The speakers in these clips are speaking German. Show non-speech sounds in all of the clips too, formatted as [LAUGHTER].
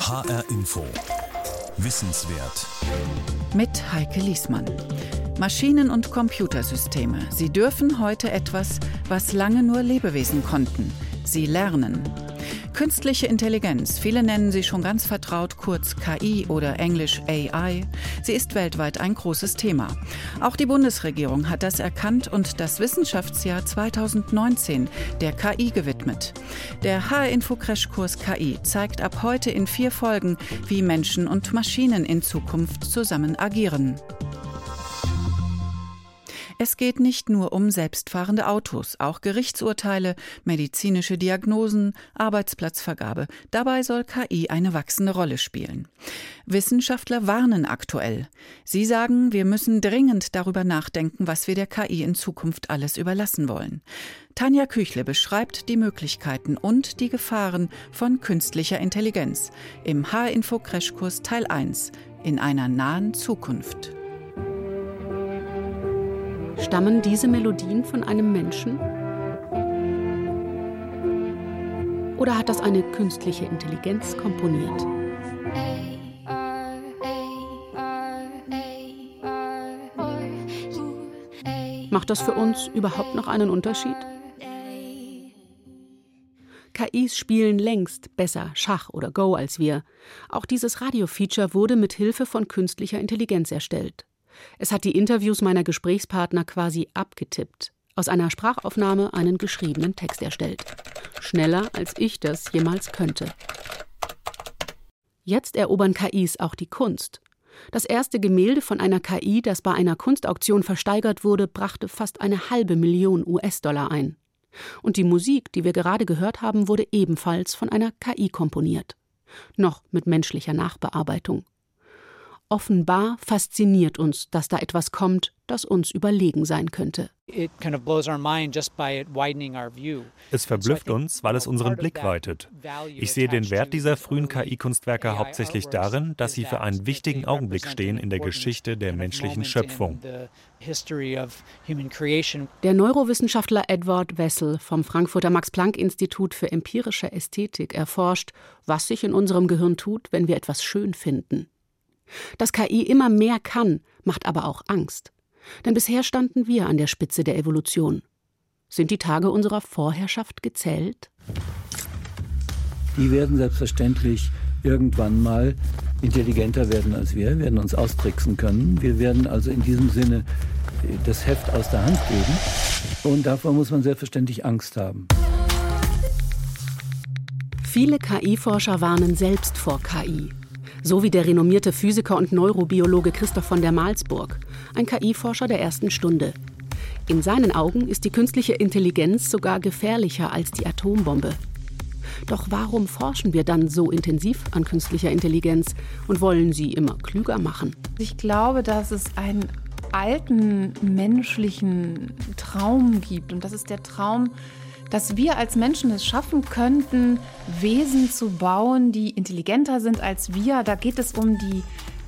HR Info. Wissenswert. Mit Heike Liesmann. Maschinen und Computersysteme. Sie dürfen heute etwas, was lange nur Lebewesen konnten. Sie lernen. Künstliche Intelligenz, viele nennen sie schon ganz vertraut kurz KI oder englisch AI, sie ist weltweit ein großes Thema. Auch die Bundesregierung hat das erkannt und das Wissenschaftsjahr 2019 der KI gewidmet. Der HR-Info-Crashkurs KI zeigt ab heute in vier Folgen, wie Menschen und Maschinen in Zukunft zusammen agieren. Es geht nicht nur um selbstfahrende Autos, auch Gerichtsurteile, medizinische Diagnosen, Arbeitsplatzvergabe. Dabei soll KI eine wachsende Rolle spielen. Wissenschaftler warnen aktuell. Sie sagen, wir müssen dringend darüber nachdenken, was wir der KI in Zukunft alles überlassen wollen. Tanja Küchle beschreibt die Möglichkeiten und die Gefahren von künstlicher Intelligenz im H-Info-Crashkurs Teil 1 in einer nahen Zukunft. Stammen diese Melodien von einem Menschen? Oder hat das eine künstliche Intelligenz komponiert? Macht das für uns überhaupt noch einen Unterschied? KIs spielen längst besser Schach oder Go als wir. Auch dieses Radio-Feature wurde mit Hilfe von künstlicher Intelligenz erstellt. Es hat die Interviews meiner Gesprächspartner quasi abgetippt, aus einer Sprachaufnahme einen geschriebenen Text erstellt. Schneller, als ich das jemals könnte. Jetzt erobern KIs auch die Kunst. Das erste Gemälde von einer KI, das bei einer Kunstauktion versteigert wurde, brachte fast eine halbe Million US-Dollar ein. Und die Musik, die wir gerade gehört haben, wurde ebenfalls von einer KI komponiert. Noch mit menschlicher Nachbearbeitung. Offenbar fasziniert uns, dass da etwas kommt, das uns überlegen sein könnte. Es verblüfft uns, weil es unseren Blick weitet. Ich sehe den Wert dieser frühen KI-Kunstwerke hauptsächlich darin, dass sie für einen wichtigen Augenblick stehen in der Geschichte der menschlichen Schöpfung. Der Neurowissenschaftler Edward Wessel vom Frankfurter Max-Planck-Institut für empirische Ästhetik erforscht, was sich in unserem Gehirn tut, wenn wir etwas schön finden. Dass KI immer mehr kann, macht aber auch Angst. Denn bisher standen wir an der Spitze der Evolution. Sind die Tage unserer Vorherrschaft gezählt? Die werden selbstverständlich irgendwann mal intelligenter werden als wir, werden uns austricksen können. Wir werden also in diesem Sinne äh, das Heft aus der Hand geben. Und davor muss man selbstverständlich Angst haben. Viele KI-Forscher warnen selbst vor KI so wie der renommierte Physiker und Neurobiologe Christoph von der Malsburg, ein KI-Forscher der ersten Stunde. In seinen Augen ist die künstliche Intelligenz sogar gefährlicher als die Atombombe. Doch warum forschen wir dann so intensiv an künstlicher Intelligenz und wollen sie immer klüger machen? Ich glaube, dass es einen alten menschlichen Traum gibt und das ist der Traum, dass wir als Menschen es schaffen könnten, Wesen zu bauen, die intelligenter sind als wir. Da geht es um die,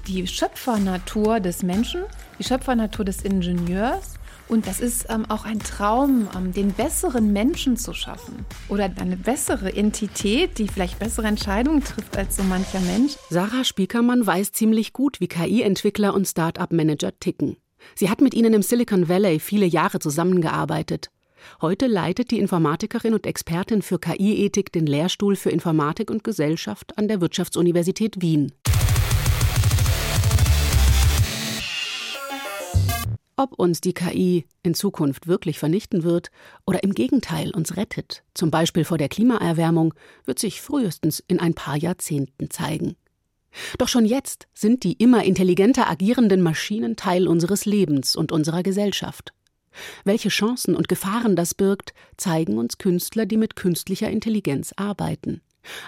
die Schöpfernatur des Menschen, die Schöpfernatur des Ingenieurs. Und das ist ähm, auch ein Traum, ähm, den besseren Menschen zu schaffen. Oder eine bessere Entität, die vielleicht bessere Entscheidungen trifft als so mancher Mensch. Sarah Spiekermann weiß ziemlich gut, wie KI-Entwickler und Start-up-Manager ticken. Sie hat mit ihnen im Silicon Valley viele Jahre zusammengearbeitet. Heute leitet die Informatikerin und Expertin für KI-Ethik den Lehrstuhl für Informatik und Gesellschaft an der Wirtschaftsuniversität Wien. Ob uns die KI in Zukunft wirklich vernichten wird oder im Gegenteil uns rettet, zum Beispiel vor der Klimaerwärmung, wird sich frühestens in ein paar Jahrzehnten zeigen. Doch schon jetzt sind die immer intelligenter agierenden Maschinen Teil unseres Lebens und unserer Gesellschaft. Welche Chancen und Gefahren das birgt, zeigen uns Künstler, die mit künstlicher Intelligenz arbeiten.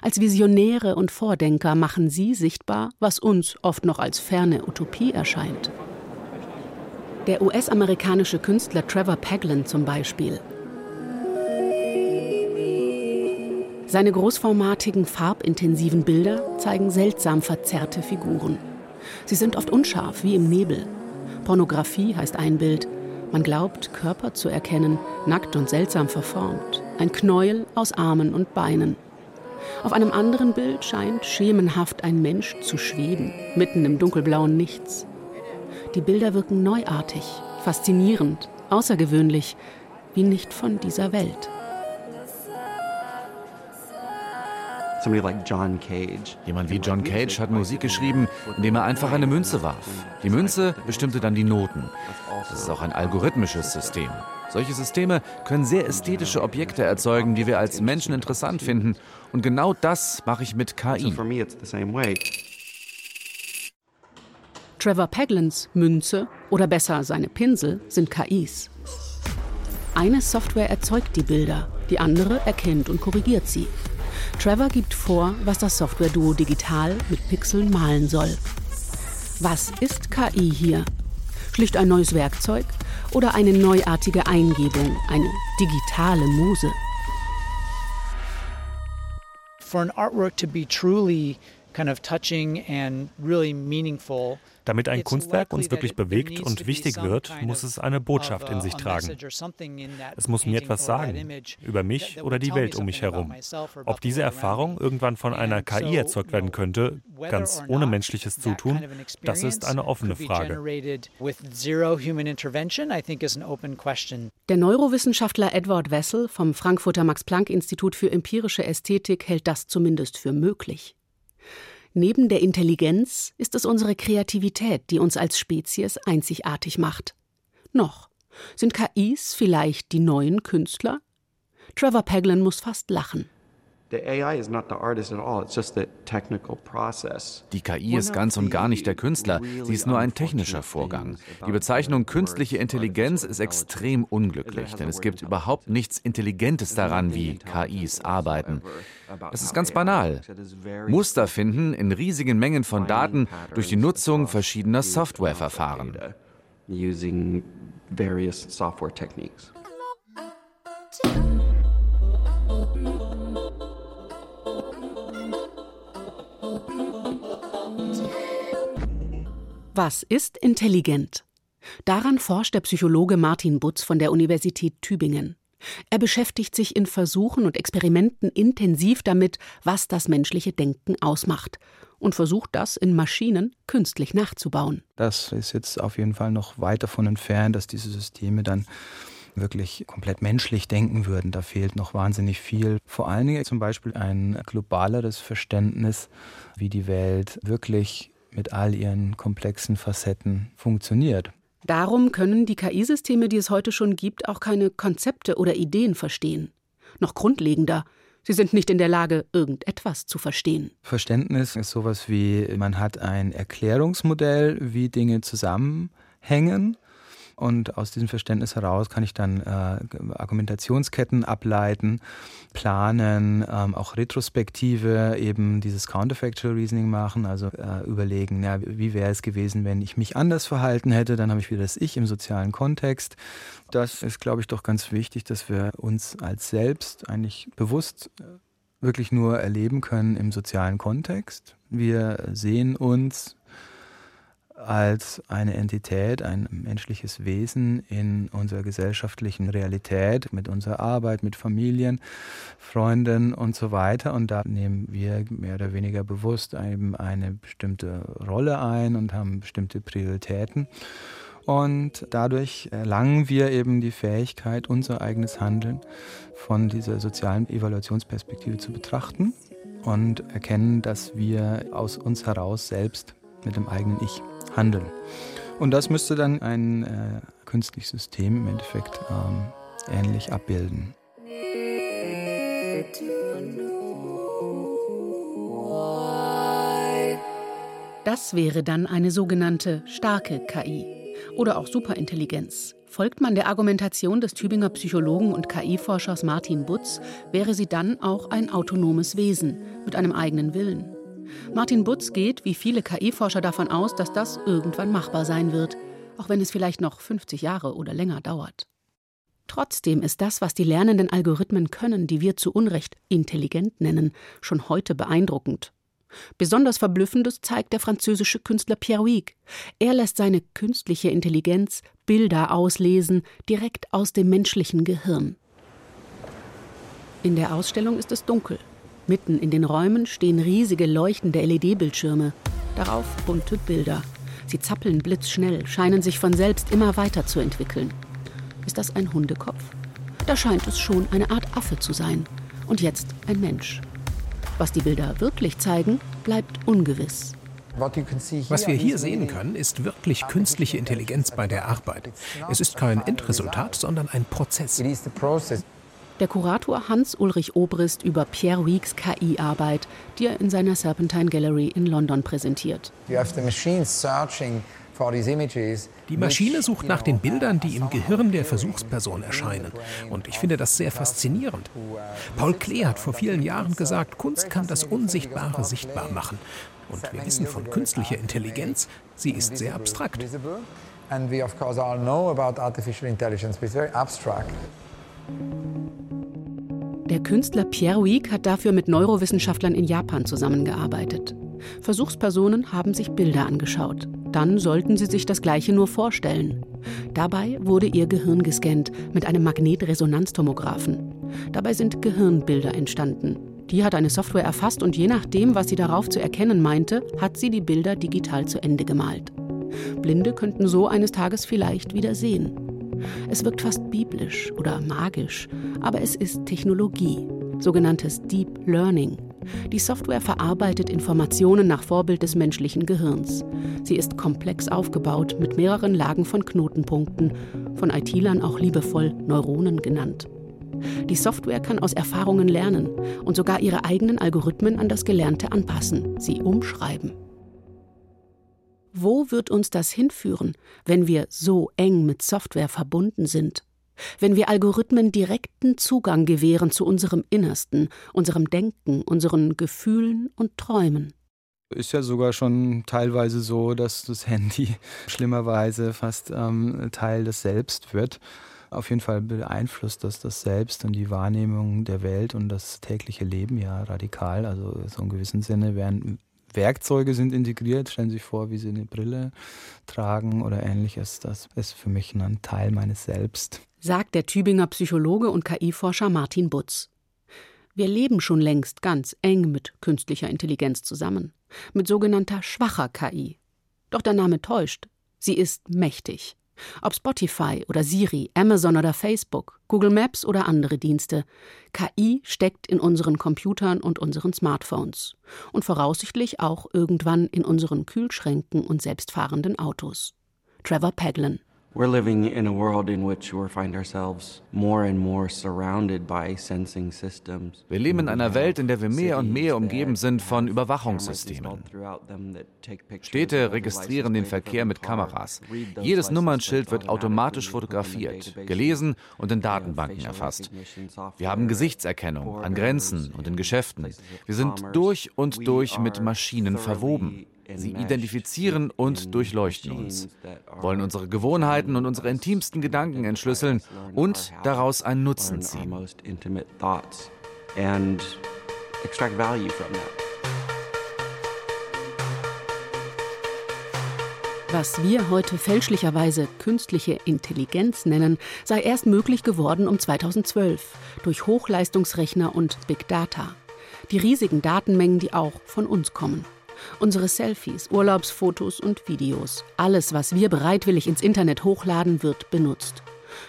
Als Visionäre und Vordenker machen sie sichtbar, was uns oft noch als ferne Utopie erscheint. Der US-amerikanische Künstler Trevor Paglen zum Beispiel. Seine großformatigen, farbintensiven Bilder zeigen seltsam verzerrte Figuren. Sie sind oft unscharf, wie im Nebel. Pornografie heißt ein Bild, man glaubt, Körper zu erkennen, nackt und seltsam verformt. Ein Knäuel aus Armen und Beinen. Auf einem anderen Bild scheint schemenhaft ein Mensch zu schweben, mitten im dunkelblauen Nichts. Die Bilder wirken neuartig, faszinierend, außergewöhnlich, wie nicht von dieser Welt. Jemand wie John Cage hat Musik geschrieben, indem er einfach eine Münze warf. Die Münze bestimmte dann die Noten. Das ist auch ein algorithmisches System. Solche Systeme können sehr ästhetische Objekte erzeugen, die wir als Menschen interessant finden. Und genau das mache ich mit KI. Trevor Paglins Münze oder besser seine Pinsel sind KIs. Eine Software erzeugt die Bilder, die andere erkennt und korrigiert sie. Trevor gibt vor, was das Software-Duo digital mit Pixeln malen soll. Was ist KI hier? Schlicht ein neues Werkzeug oder eine neuartige Eingebung, eine digitale Muse? For an artwork to be truly kind of touching and really meaningful, damit ein Kunstwerk uns wirklich bewegt und wichtig wird, muss es eine Botschaft in sich tragen. Es muss mir etwas sagen über mich oder die Welt um mich herum. Ob diese Erfahrung irgendwann von einer KI erzeugt werden könnte, ganz ohne menschliches Zutun, das ist eine offene Frage. Der Neurowissenschaftler Edward Wessel vom Frankfurter Max-Planck-Institut für empirische Ästhetik hält das zumindest für möglich. Neben der Intelligenz ist es unsere Kreativität, die uns als Spezies einzigartig macht. Noch. Sind KIs vielleicht die neuen Künstler? Trevor Paglin muss fast lachen. Die KI ist ganz und gar nicht der Künstler, sie ist nur ein technischer Vorgang. Die Bezeichnung künstliche Intelligenz ist extrem unglücklich, denn es gibt überhaupt nichts Intelligentes daran, wie KIs arbeiten. Es ist ganz banal. Muster finden in riesigen Mengen von Daten durch die Nutzung verschiedener Softwareverfahren. Using various software techniques. Was ist intelligent? Daran forscht der Psychologe Martin Butz von der Universität Tübingen. Er beschäftigt sich in Versuchen und Experimenten intensiv damit, was das menschliche Denken ausmacht und versucht das in Maschinen künstlich nachzubauen. Das ist jetzt auf jeden Fall noch weit davon entfernt, dass diese Systeme dann wirklich komplett menschlich denken würden. Da fehlt noch wahnsinnig viel. Vor allen Dingen zum Beispiel ein globaleres Verständnis, wie die Welt wirklich mit all ihren komplexen Facetten funktioniert. Darum können die KI-Systeme, die es heute schon gibt, auch keine Konzepte oder Ideen verstehen. Noch grundlegender, sie sind nicht in der Lage, irgendetwas zu verstehen. Verständnis ist sowas wie, man hat ein Erklärungsmodell, wie Dinge zusammenhängen und aus diesem Verständnis heraus kann ich dann äh, Argumentationsketten ableiten, planen, ähm, auch retrospektive eben dieses Counterfactual Reasoning machen, also äh, überlegen, ja, wie wäre es gewesen, wenn ich mich anders verhalten hätte, dann habe ich wieder das Ich im sozialen Kontext. Das ist, glaube ich, doch ganz wichtig, dass wir uns als selbst eigentlich bewusst äh, wirklich nur erleben können im sozialen Kontext. Wir sehen uns als eine Entität, ein menschliches Wesen in unserer gesellschaftlichen Realität, mit unserer Arbeit, mit Familien, Freunden und so weiter. Und da nehmen wir mehr oder weniger bewusst eben eine bestimmte Rolle ein und haben bestimmte Prioritäten. Und dadurch erlangen wir eben die Fähigkeit, unser eigenes Handeln von dieser sozialen Evaluationsperspektive zu betrachten und erkennen, dass wir aus uns heraus selbst mit dem eigenen Ich handeln. Und das müsste dann ein äh, künstliches System im Endeffekt ähm, ähnlich abbilden. Das wäre dann eine sogenannte starke KI oder auch Superintelligenz. Folgt man der Argumentation des Tübinger Psychologen und KI-Forschers Martin Butz, wäre sie dann auch ein autonomes Wesen mit einem eigenen Willen. Martin Butz geht, wie viele KI-Forscher, davon aus, dass das irgendwann machbar sein wird, auch wenn es vielleicht noch 50 Jahre oder länger dauert. Trotzdem ist das, was die lernenden Algorithmen können, die wir zu Unrecht intelligent nennen, schon heute beeindruckend. Besonders Verblüffendes zeigt der französische Künstler Pierre Huyghe. Er lässt seine künstliche Intelligenz Bilder auslesen, direkt aus dem menschlichen Gehirn. In der Ausstellung ist es dunkel. Mitten in den Räumen stehen riesige leuchtende LED-Bildschirme. Darauf bunte Bilder. Sie zappeln blitzschnell, scheinen sich von selbst immer weiter zu entwickeln. Ist das ein Hundekopf? Da scheint es schon eine Art Affe zu sein. Und jetzt ein Mensch. Was die Bilder wirklich zeigen, bleibt ungewiss. Was wir hier sehen können, ist wirklich künstliche Intelligenz bei der Arbeit. Es ist kein Endresultat, sondern ein Prozess. Der Kurator Hans-Ulrich Obrist über Pierre Weeks KI-Arbeit, die er in seiner Serpentine Gallery in London präsentiert. Die Maschine sucht nach den Bildern, die im Gehirn der Versuchsperson erscheinen. Und ich finde das sehr faszinierend. Paul Klee hat vor vielen Jahren gesagt, Kunst kann das Unsichtbare sichtbar machen. Und wir wissen von künstlicher Intelligenz, sie ist sehr abstrakt. And we of course all know about artificial intelligence, but it's very abstract. Der Künstler Pierre Week hat dafür mit Neurowissenschaftlern in Japan zusammengearbeitet. Versuchspersonen haben sich Bilder angeschaut. Dann sollten sie sich das Gleiche nur vorstellen. Dabei wurde ihr Gehirn gescannt mit einem Magnetresonanztomographen. Dabei sind Gehirnbilder entstanden. Die hat eine Software erfasst und je nachdem, was sie darauf zu erkennen meinte, hat sie die Bilder digital zu Ende gemalt. Blinde könnten so eines Tages vielleicht wieder sehen. Es wirkt fast biblisch oder magisch, aber es ist Technologie, sogenanntes Deep Learning. Die Software verarbeitet Informationen nach Vorbild des menschlichen Gehirns. Sie ist komplex aufgebaut mit mehreren Lagen von Knotenpunkten, von IT-Lern auch liebevoll Neuronen genannt. Die Software kann aus Erfahrungen lernen und sogar ihre eigenen Algorithmen an das Gelernte anpassen, sie umschreiben. Wo wird uns das hinführen, wenn wir so eng mit Software verbunden sind? Wenn wir Algorithmen direkten Zugang gewähren zu unserem Innersten, unserem Denken, unseren Gefühlen und Träumen? Ist ja sogar schon teilweise so, dass das [LAUGHS] Handy schlimmerweise fast ähm, Teil des Selbst wird. Auf jeden Fall beeinflusst das das Selbst und die Wahrnehmung der Welt und das tägliche Leben ja radikal. Also so in gewissem Sinne werden Werkzeuge sind integriert. Stellen Sie sich vor, wie Sie eine Brille tragen oder ähnliches. Das ist für mich ein Teil meines Selbst. Sagt der Tübinger Psychologe und KI-Forscher Martin Butz. Wir leben schon längst ganz eng mit künstlicher Intelligenz zusammen, mit sogenannter schwacher KI. Doch der Name täuscht. Sie ist mächtig. Ob Spotify oder Siri, Amazon oder Facebook, Google Maps oder andere Dienste. KI steckt in unseren Computern und unseren Smartphones und voraussichtlich auch irgendwann in unseren Kühlschränken und selbstfahrenden Autos. Trevor Paglen We're living in a world in which we find ourselves more and more surrounded by sensing systems. Wir leben in einer Welt, in der wir mehr und mehr umgeben sind von Überwachungssystemen. Städte registrieren den Verkehr mit Kameras. Jedes Nummernschild wird automatisch fotografiert, gelesen und in Datenbanken erfasst. Wir haben Gesichtserkennung an Grenzen und in Geschäften. Wir sind durch und durch mit Maschinen verwoben. Sie identifizieren und durchleuchten uns, wollen unsere Gewohnheiten und unsere intimsten Gedanken entschlüsseln und daraus einen Nutzen ziehen. Was wir heute fälschlicherweise künstliche Intelligenz nennen, sei erst möglich geworden um 2012 durch Hochleistungsrechner und Big Data. Die riesigen Datenmengen, die auch von uns kommen. Unsere Selfies, Urlaubsfotos und Videos, alles, was wir bereitwillig ins Internet hochladen, wird benutzt.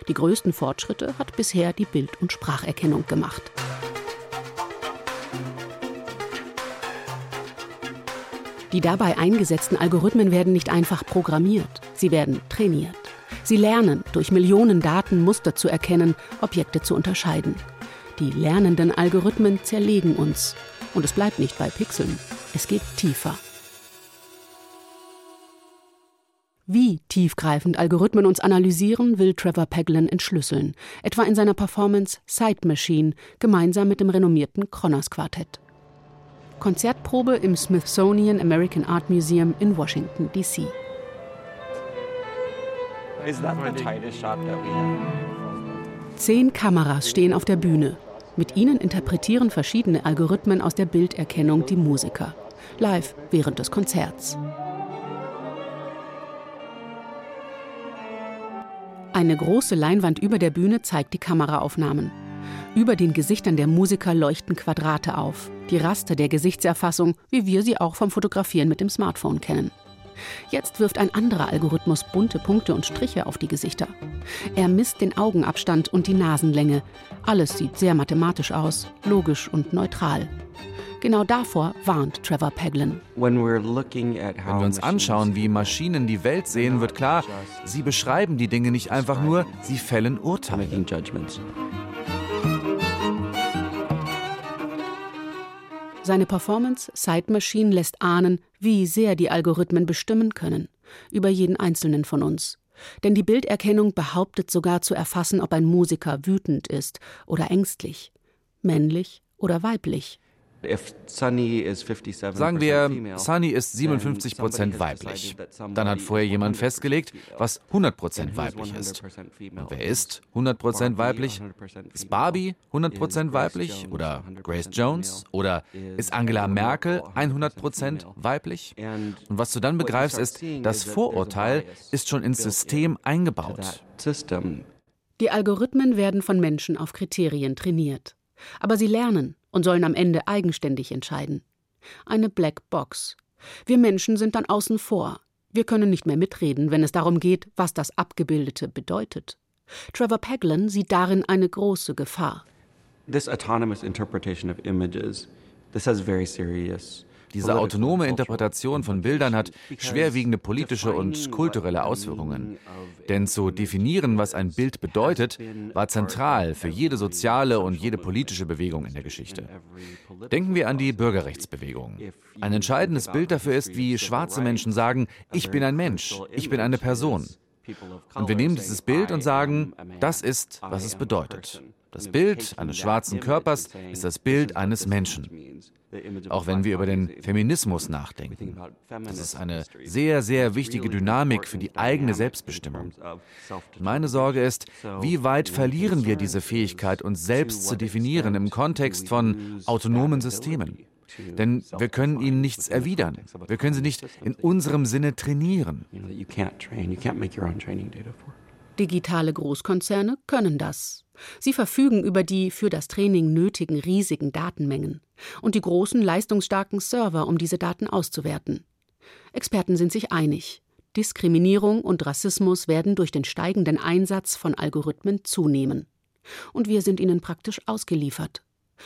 Die größten Fortschritte hat bisher die Bild- und Spracherkennung gemacht. Die dabei eingesetzten Algorithmen werden nicht einfach programmiert, sie werden trainiert. Sie lernen, durch Millionen Daten Muster zu erkennen, Objekte zu unterscheiden. Die lernenden Algorithmen zerlegen uns. Und es bleibt nicht bei Pixeln. Es geht tiefer. Wie tiefgreifend Algorithmen uns analysieren, will Trevor Paglen entschlüsseln, etwa in seiner Performance Side Machine gemeinsam mit dem renommierten Connors Quartett. Konzertprobe im Smithsonian American Art Museum in Washington, D.C. Zehn Kameras stehen auf der Bühne. Mit ihnen interpretieren verschiedene Algorithmen aus der Bilderkennung die Musiker live während des Konzerts. Eine große Leinwand über der Bühne zeigt die Kameraaufnahmen. Über den Gesichtern der Musiker leuchten Quadrate auf, die Raster der Gesichtserfassung, wie wir sie auch vom Fotografieren mit dem Smartphone kennen. Jetzt wirft ein anderer Algorithmus bunte Punkte und Striche auf die Gesichter. Er misst den Augenabstand und die Nasenlänge. Alles sieht sehr mathematisch aus, logisch und neutral. Genau davor warnt Trevor Peglin. Wenn wir uns anschauen, wie Maschinen die Welt sehen, wird klar, sie beschreiben die Dinge nicht einfach nur, sie fällen Urteile. Seine Performance Side Machine lässt ahnen, wie sehr die Algorithmen bestimmen können über jeden einzelnen von uns. Denn die Bilderkennung behauptet sogar zu erfassen, ob ein Musiker wütend ist oder ängstlich, männlich oder weiblich. Sagen wir, Sunny ist 57 Prozent weiblich. Dann hat vorher jemand festgelegt, was 100 Prozent weiblich ist. Und wer ist 100 Prozent weiblich? Ist Barbie 100 Prozent weiblich? Oder Grace Jones? Oder ist Angela Merkel 100 Prozent weiblich? Und was du dann begreifst, ist, das Vorurteil ist schon ins System eingebaut. Die Algorithmen werden von Menschen auf Kriterien trainiert. Aber sie lernen und sollen am Ende eigenständig entscheiden. Eine Black Box. Wir Menschen sind dann außen vor. Wir können nicht mehr mitreden, wenn es darum geht, was das Abgebildete bedeutet. Trevor Paglen sieht darin eine große Gefahr. This autonomous interpretation of images, this has very serious diese autonome Interpretation von Bildern hat schwerwiegende politische und kulturelle Auswirkungen. Denn zu definieren, was ein Bild bedeutet, war zentral für jede soziale und jede politische Bewegung in der Geschichte. Denken wir an die Bürgerrechtsbewegung. Ein entscheidendes Bild dafür ist, wie schwarze Menschen sagen, ich bin ein Mensch, ich bin eine Person. Und wir nehmen dieses Bild und sagen, das ist, was es bedeutet. Das Bild eines schwarzen Körpers ist das Bild eines Menschen. Auch wenn wir über den Feminismus nachdenken. Das ist eine sehr, sehr wichtige Dynamik für die eigene Selbstbestimmung. Meine Sorge ist, wie weit verlieren wir diese Fähigkeit, uns selbst zu definieren im Kontext von autonomen Systemen? Denn wir können ihnen nichts erwidern. Wir können sie nicht in unserem Sinne trainieren. Digitale Großkonzerne können das. Sie verfügen über die für das Training nötigen riesigen Datenmengen und die großen leistungsstarken Server, um diese Daten auszuwerten. Experten sind sich einig. Diskriminierung und Rassismus werden durch den steigenden Einsatz von Algorithmen zunehmen. Und wir sind ihnen praktisch ausgeliefert.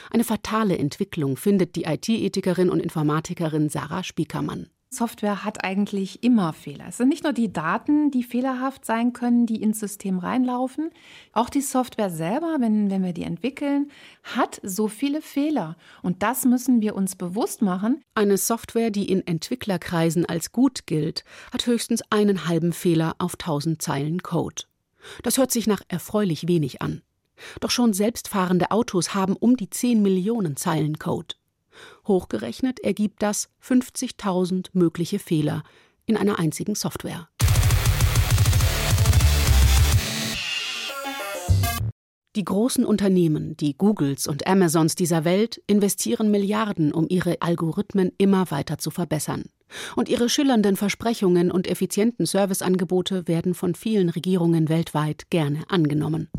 Eine fatale Entwicklung findet die IT-Ethikerin und Informatikerin Sarah Spiekermann. Software hat eigentlich immer Fehler. Es sind nicht nur die Daten, die fehlerhaft sein können, die ins System reinlaufen. Auch die Software selber, wenn, wenn wir die entwickeln, hat so viele Fehler. Und das müssen wir uns bewusst machen. Eine Software, die in Entwicklerkreisen als gut gilt, hat höchstens einen halben Fehler auf tausend Zeilen Code. Das hört sich nach erfreulich wenig an. Doch schon selbstfahrende Autos haben um die 10 Millionen Zeilen Code. Hochgerechnet ergibt das 50.000 mögliche Fehler in einer einzigen Software. Die großen Unternehmen, die Googles und Amazons dieser Welt, investieren Milliarden, um ihre Algorithmen immer weiter zu verbessern. Und ihre schillernden Versprechungen und effizienten Serviceangebote werden von vielen Regierungen weltweit gerne angenommen.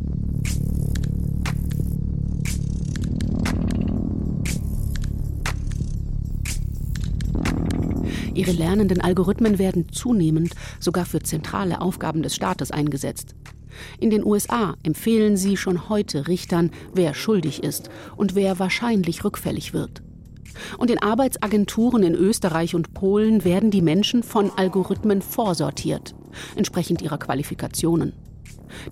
Ihre lernenden Algorithmen werden zunehmend sogar für zentrale Aufgaben des Staates eingesetzt. In den USA empfehlen sie schon heute Richtern, wer schuldig ist und wer wahrscheinlich rückfällig wird. Und in Arbeitsagenturen in Österreich und Polen werden die Menschen von Algorithmen vorsortiert, entsprechend ihrer Qualifikationen.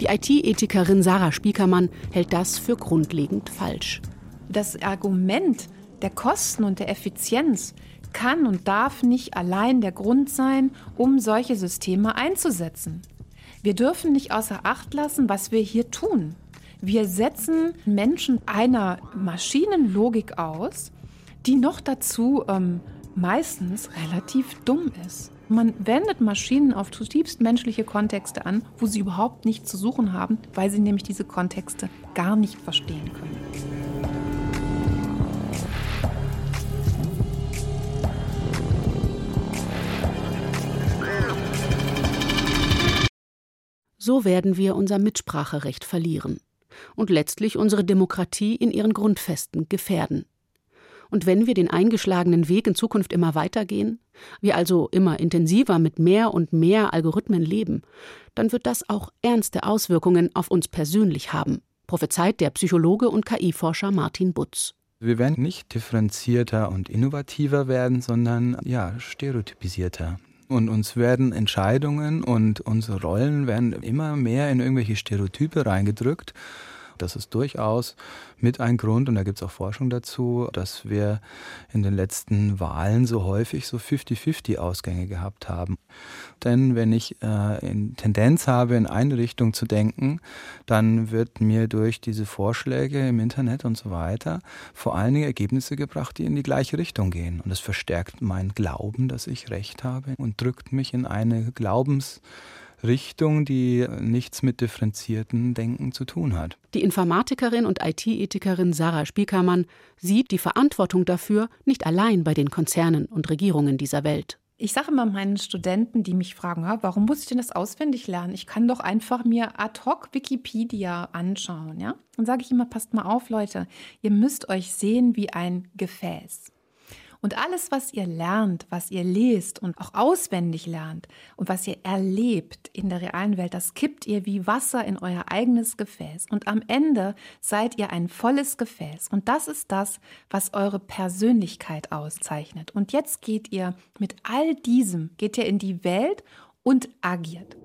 Die IT-Ethikerin Sarah Spiekermann hält das für grundlegend falsch. Das Argument der Kosten und der Effizienz kann und darf nicht allein der Grund sein, um solche Systeme einzusetzen. Wir dürfen nicht außer Acht lassen, was wir hier tun. Wir setzen Menschen einer Maschinenlogik aus, die noch dazu ähm, meistens relativ dumm ist. Man wendet Maschinen auf zutiefst menschliche Kontexte an, wo sie überhaupt nichts zu suchen haben, weil sie nämlich diese Kontexte gar nicht verstehen können. So werden wir unser Mitspracherecht verlieren. und letztlich unsere Demokratie in ihren Grundfesten gefährden. Und wenn wir den eingeschlagenen Weg in Zukunft immer weitergehen, wir also immer intensiver mit mehr und mehr Algorithmen leben, dann wird das auch ernste Auswirkungen auf uns persönlich haben, prophezeit der Psychologe und KI-Forscher Martin Butz. Wir werden nicht differenzierter und innovativer werden, sondern ja, stereotypisierter. Und uns werden Entscheidungen und unsere Rollen werden immer mehr in irgendwelche Stereotype reingedrückt. Das ist durchaus mit ein Grund, und da gibt es auch Forschung dazu, dass wir in den letzten Wahlen so häufig so 50-50 Ausgänge gehabt haben. Denn wenn ich äh, Tendenz habe, in eine Richtung zu denken, dann wird mir durch diese Vorschläge im Internet und so weiter vor allen Dingen Ergebnisse gebracht, die in die gleiche Richtung gehen. Und das verstärkt meinen Glauben, dass ich recht habe und drückt mich in eine Glaubens- Richtung, die nichts mit differenzierten Denken zu tun hat. Die Informatikerin und IT-Ethikerin Sarah Spiekermann sieht die Verantwortung dafür nicht allein bei den Konzernen und Regierungen dieser Welt. Ich sage immer meinen Studenten, die mich fragen, warum muss ich denn das auswendig lernen? Ich kann doch einfach mir ad hoc Wikipedia anschauen, ja? Dann sage ich immer, passt mal auf, Leute, ihr müsst euch sehen wie ein Gefäß. Und alles, was ihr lernt, was ihr lest und auch auswendig lernt und was ihr erlebt in der realen Welt, das kippt ihr wie Wasser in euer eigenes Gefäß. Und am Ende seid ihr ein volles Gefäß. Und das ist das, was eure Persönlichkeit auszeichnet. Und jetzt geht ihr mit all diesem, geht ihr in die Welt und agiert.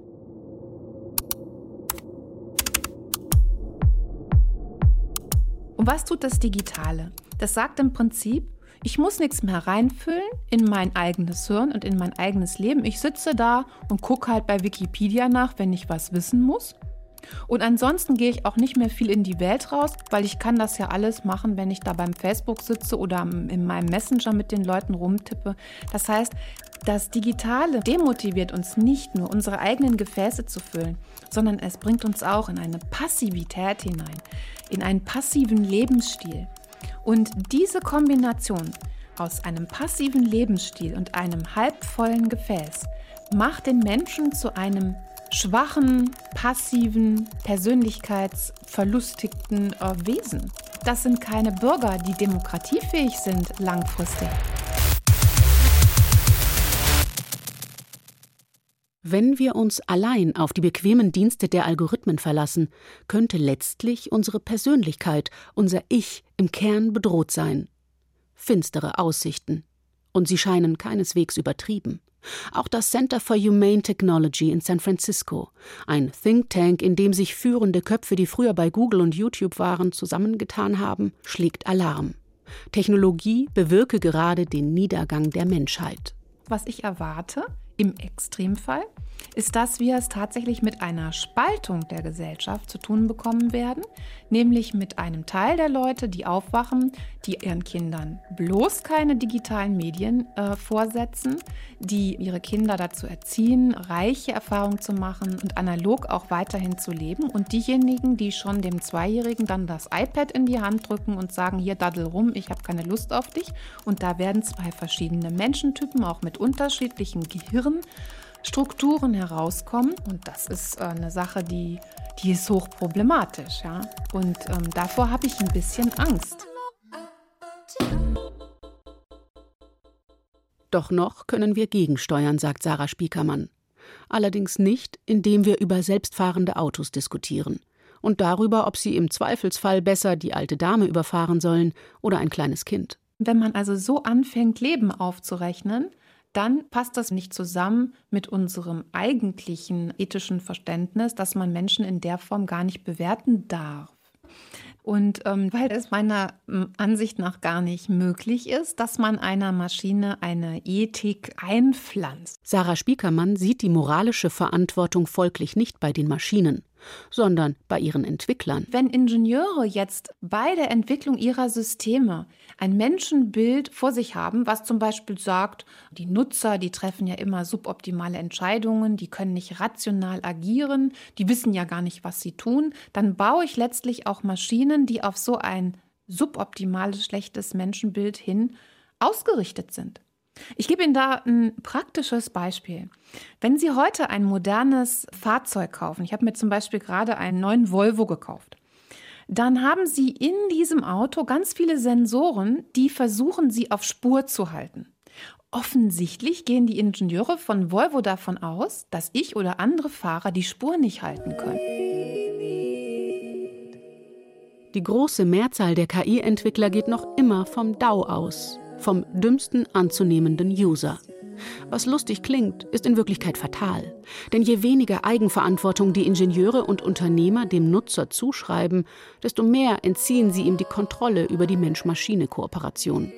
Und was tut das Digitale? Das sagt im Prinzip, ich muss nichts mehr reinfüllen in mein eigenes Hirn und in mein eigenes Leben. Ich sitze da und gucke halt bei Wikipedia nach, wenn ich was wissen muss. Und ansonsten gehe ich auch nicht mehr viel in die Welt raus, weil ich kann das ja alles machen, wenn ich da beim Facebook sitze oder in meinem Messenger mit den Leuten rumtippe. Das heißt, das Digitale demotiviert uns nicht nur, unsere eigenen Gefäße zu füllen, sondern es bringt uns auch in eine Passivität hinein, in einen passiven Lebensstil. Und diese Kombination aus einem passiven Lebensstil und einem halbvollen Gefäß macht den Menschen zu einem schwachen, passiven, persönlichkeitsverlustigten äh, Wesen. Das sind keine Bürger, die demokratiefähig sind langfristig. Wenn wir uns allein auf die bequemen Dienste der Algorithmen verlassen, könnte letztlich unsere Persönlichkeit, unser Ich im Kern bedroht sein. Finstere Aussichten. Und sie scheinen keineswegs übertrieben. Auch das Center for Humane Technology in San Francisco, ein Think Tank, in dem sich führende Köpfe, die früher bei Google und YouTube waren, zusammengetan haben, schlägt Alarm. Technologie bewirke gerade den Niedergang der Menschheit. Was ich erwarte, im Extremfall ist, dass wir es tatsächlich mit einer Spaltung der Gesellschaft zu tun bekommen werden, nämlich mit einem Teil der Leute, die aufwachen, die ihren Kindern bloß keine digitalen Medien äh, vorsetzen, die ihre Kinder dazu erziehen, reiche Erfahrungen zu machen und analog auch weiterhin zu leben. Und diejenigen, die schon dem Zweijährigen dann das iPad in die Hand drücken und sagen, hier daddel rum, ich habe keine Lust auf dich. Und da werden zwei verschiedene Menschentypen auch mit unterschiedlichen Gehirn Strukturen herauskommen. Und das ist äh, eine Sache, die, die ist hochproblematisch. Ja? Und ähm, davor habe ich ein bisschen Angst. Doch noch können wir gegensteuern, sagt Sarah Spiekermann. Allerdings nicht, indem wir über selbstfahrende Autos diskutieren und darüber, ob sie im Zweifelsfall besser die alte Dame überfahren sollen oder ein kleines Kind. Wenn man also so anfängt, Leben aufzurechnen, dann passt das nicht zusammen mit unserem eigentlichen ethischen Verständnis, dass man Menschen in der Form gar nicht bewerten darf. Und ähm, weil es meiner Ansicht nach gar nicht möglich ist, dass man einer Maschine eine Ethik einpflanzt. Sarah Spiekermann sieht die moralische Verantwortung folglich nicht bei den Maschinen, sondern bei ihren Entwicklern. Wenn Ingenieure jetzt bei der Entwicklung ihrer Systeme ein Menschenbild vor sich haben, was zum Beispiel sagt, die Nutzer, die treffen ja immer suboptimale Entscheidungen, die können nicht rational agieren, die wissen ja gar nicht, was sie tun, dann baue ich letztlich auch Maschinen, die auf so ein suboptimales, schlechtes Menschenbild hin ausgerichtet sind. Ich gebe Ihnen da ein praktisches Beispiel. Wenn Sie heute ein modernes Fahrzeug kaufen, ich habe mir zum Beispiel gerade einen neuen Volvo gekauft, dann haben Sie in diesem Auto ganz viele Sensoren, die versuchen, Sie auf Spur zu halten. Offensichtlich gehen die Ingenieure von Volvo davon aus, dass ich oder andere Fahrer die Spur nicht halten können. Die große Mehrzahl der KI-Entwickler geht noch immer vom DAO aus, vom dümmsten anzunehmenden User. Was lustig klingt, ist in Wirklichkeit fatal. Denn je weniger Eigenverantwortung die Ingenieure und Unternehmer dem Nutzer zuschreiben, desto mehr entziehen sie ihm die Kontrolle über die Mensch-Maschine-Kooperation.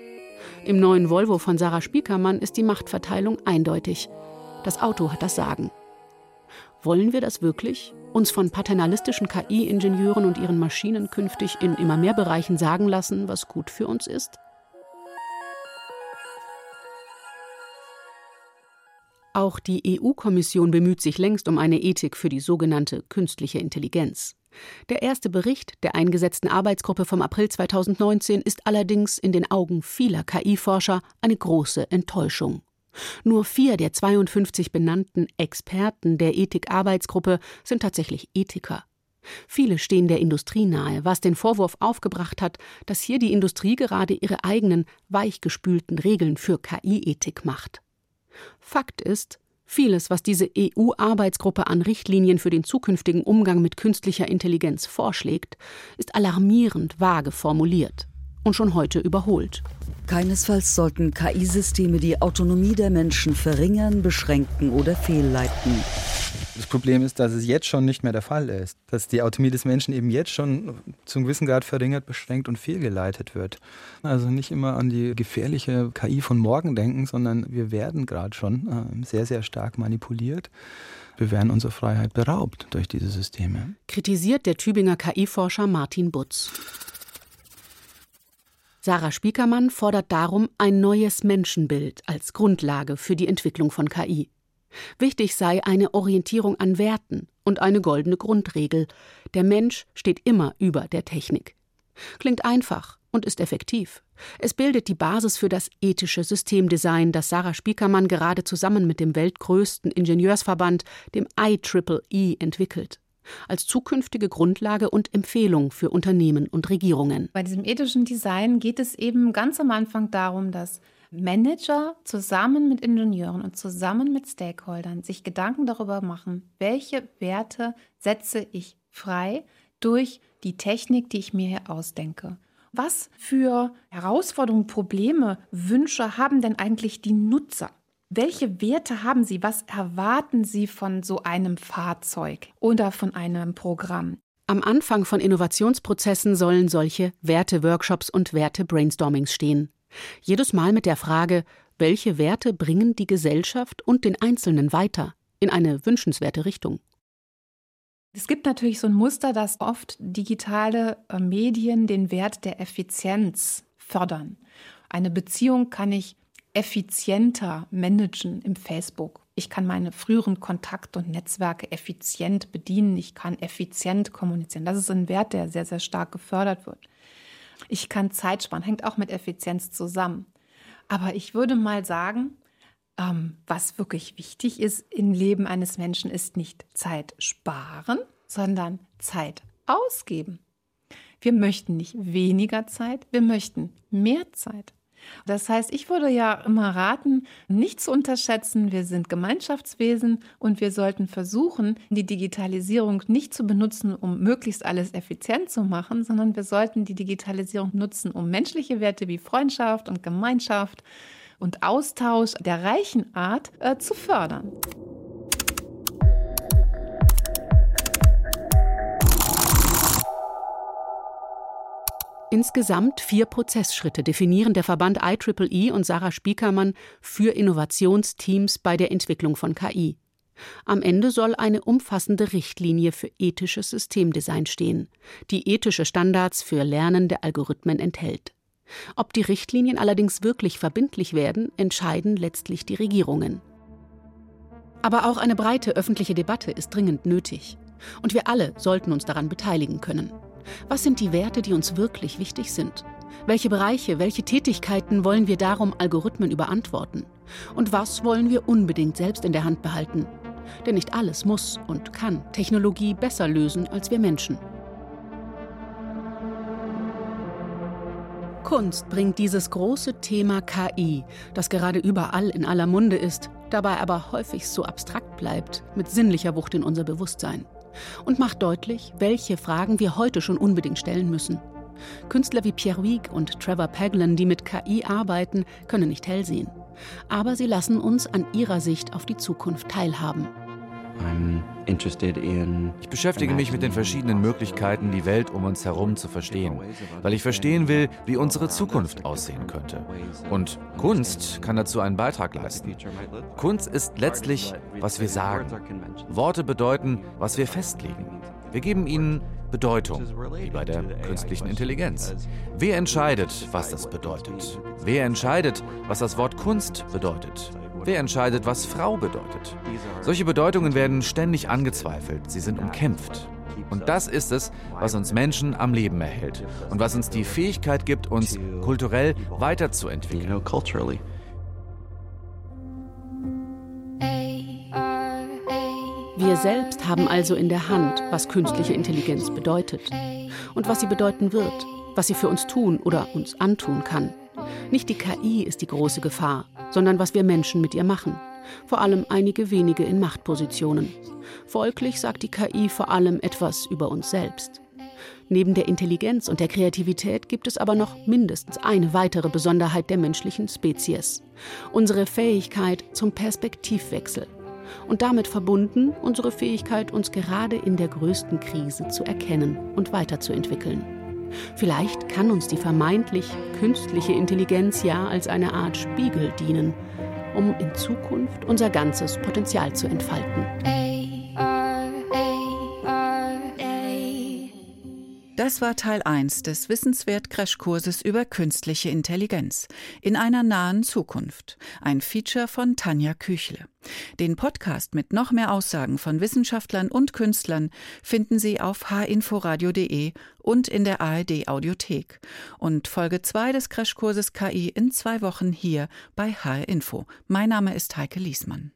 Im neuen Volvo von Sarah Spiekermann ist die Machtverteilung eindeutig. Das Auto hat das Sagen. Wollen wir das wirklich? Uns von paternalistischen KI-Ingenieuren und ihren Maschinen künftig in immer mehr Bereichen sagen lassen, was gut für uns ist? Auch die EU-Kommission bemüht sich längst um eine Ethik für die sogenannte künstliche Intelligenz. Der erste Bericht der eingesetzten Arbeitsgruppe vom April 2019 ist allerdings in den Augen vieler KI-Forscher eine große Enttäuschung. Nur vier der 52 benannten Experten der Ethik-Arbeitsgruppe sind tatsächlich Ethiker. Viele stehen der Industrie nahe, was den Vorwurf aufgebracht hat, dass hier die Industrie gerade ihre eigenen weichgespülten Regeln für KI-Ethik macht. Fakt ist, vieles, was diese EU-Arbeitsgruppe an Richtlinien für den zukünftigen Umgang mit künstlicher Intelligenz vorschlägt, ist alarmierend vage formuliert und schon heute überholt. Keinesfalls sollten KI-Systeme die Autonomie der Menschen verringern, beschränken oder fehlleiten. Das Problem ist, dass es jetzt schon nicht mehr der Fall ist. Dass die Autonomie des Menschen eben jetzt schon zum gewissen Grad verringert, beschränkt und fehlgeleitet wird. Also nicht immer an die gefährliche KI von morgen denken, sondern wir werden gerade schon äh, sehr, sehr stark manipuliert. Wir werden unserer Freiheit beraubt durch diese Systeme. Kritisiert der Tübinger KI-Forscher Martin Butz. Sarah Spiekermann fordert darum ein neues Menschenbild als Grundlage für die Entwicklung von KI. Wichtig sei eine Orientierung an Werten und eine goldene Grundregel. Der Mensch steht immer über der Technik. Klingt einfach und ist effektiv. Es bildet die Basis für das ethische Systemdesign, das Sarah Spiekermann gerade zusammen mit dem weltgrößten Ingenieursverband, dem IEEE, entwickelt als zukünftige Grundlage und Empfehlung für Unternehmen und Regierungen. Bei diesem ethischen Design geht es eben ganz am Anfang darum, dass Manager zusammen mit Ingenieuren und zusammen mit Stakeholdern sich Gedanken darüber machen, welche Werte setze ich frei durch die Technik, die ich mir hier ausdenke. Was für Herausforderungen, Probleme, Wünsche haben denn eigentlich die Nutzer? Welche Werte haben Sie? Was erwarten Sie von so einem Fahrzeug oder von einem Programm? Am Anfang von Innovationsprozessen sollen solche Werte-Workshops und Werte-Brainstormings stehen. Jedes Mal mit der Frage, welche Werte bringen die Gesellschaft und den Einzelnen weiter in eine wünschenswerte Richtung. Es gibt natürlich so ein Muster, dass oft digitale äh, Medien den Wert der Effizienz fördern. Eine Beziehung kann ich effizienter managen im Facebook. Ich kann meine früheren Kontakte und Netzwerke effizient bedienen. Ich kann effizient kommunizieren. Das ist ein Wert, der sehr, sehr stark gefördert wird. Ich kann Zeit sparen, hängt auch mit Effizienz zusammen. Aber ich würde mal sagen, ähm, was wirklich wichtig ist im Leben eines Menschen, ist nicht Zeit sparen, sondern Zeit ausgeben. Wir möchten nicht weniger Zeit, wir möchten mehr Zeit. Das heißt, ich würde ja immer raten, nicht zu unterschätzen, wir sind Gemeinschaftswesen und wir sollten versuchen, die Digitalisierung nicht zu benutzen, um möglichst alles effizient zu machen, sondern wir sollten die Digitalisierung nutzen, um menschliche Werte wie Freundschaft und Gemeinschaft und Austausch der reichen Art äh, zu fördern. Insgesamt vier Prozessschritte definieren der Verband IEEE und Sarah Spiekermann für Innovationsteams bei der Entwicklung von KI. Am Ende soll eine umfassende Richtlinie für ethisches Systemdesign stehen, die ethische Standards für lernende Algorithmen enthält. Ob die Richtlinien allerdings wirklich verbindlich werden, entscheiden letztlich die Regierungen. Aber auch eine breite öffentliche Debatte ist dringend nötig. Und wir alle sollten uns daran beteiligen können. Was sind die Werte, die uns wirklich wichtig sind? Welche Bereiche, welche Tätigkeiten wollen wir darum Algorithmen überantworten? Und was wollen wir unbedingt selbst in der Hand behalten? Denn nicht alles muss und kann Technologie besser lösen als wir Menschen. Kunst bringt dieses große Thema KI, das gerade überall in aller Munde ist, dabei aber häufig so abstrakt bleibt, mit sinnlicher Wucht in unser Bewusstsein. Und macht deutlich, welche Fragen wir heute schon unbedingt stellen müssen. Künstler wie Pierre Wieg und Trevor Paglen, die mit KI arbeiten, können nicht hell sehen. Aber sie lassen uns an ihrer Sicht auf die Zukunft teilhaben. Ich beschäftige mich mit den verschiedenen Möglichkeiten, die Welt um uns herum zu verstehen, weil ich verstehen will, wie unsere Zukunft aussehen könnte. Und Kunst kann dazu einen Beitrag leisten. Kunst ist letztlich, was wir sagen. Worte bedeuten, was wir festlegen. Wir geben ihnen Bedeutung, wie bei der künstlichen Intelligenz. Wer entscheidet, was das bedeutet? Wer entscheidet, was das Wort Kunst bedeutet? Wer entscheidet, was Frau bedeutet? Solche Bedeutungen werden ständig angezweifelt, sie sind umkämpft. Und das ist es, was uns Menschen am Leben erhält und was uns die Fähigkeit gibt, uns kulturell weiterzuentwickeln. Wir selbst haben also in der Hand, was künstliche Intelligenz bedeutet und was sie bedeuten wird, was sie für uns tun oder uns antun kann. Nicht die KI ist die große Gefahr, sondern was wir Menschen mit ihr machen. Vor allem einige wenige in Machtpositionen. Folglich sagt die KI vor allem etwas über uns selbst. Neben der Intelligenz und der Kreativität gibt es aber noch mindestens eine weitere Besonderheit der menschlichen Spezies. Unsere Fähigkeit zum Perspektivwechsel. Und damit verbunden unsere Fähigkeit, uns gerade in der größten Krise zu erkennen und weiterzuentwickeln. Vielleicht kann uns die vermeintlich künstliche Intelligenz ja als eine Art Spiegel dienen, um in Zukunft unser ganzes Potenzial zu entfalten. Das war Teil 1 des Wissenswert-Crashkurses über künstliche Intelligenz in einer nahen Zukunft. Ein Feature von Tanja Küchle. Den Podcast mit noch mehr Aussagen von Wissenschaftlern und Künstlern finden Sie auf hinforadio.de und in der ARD Audiothek. Und Folge 2 des Crashkurses KI in zwei Wochen hier bei HR Info. Mein Name ist Heike Liesmann.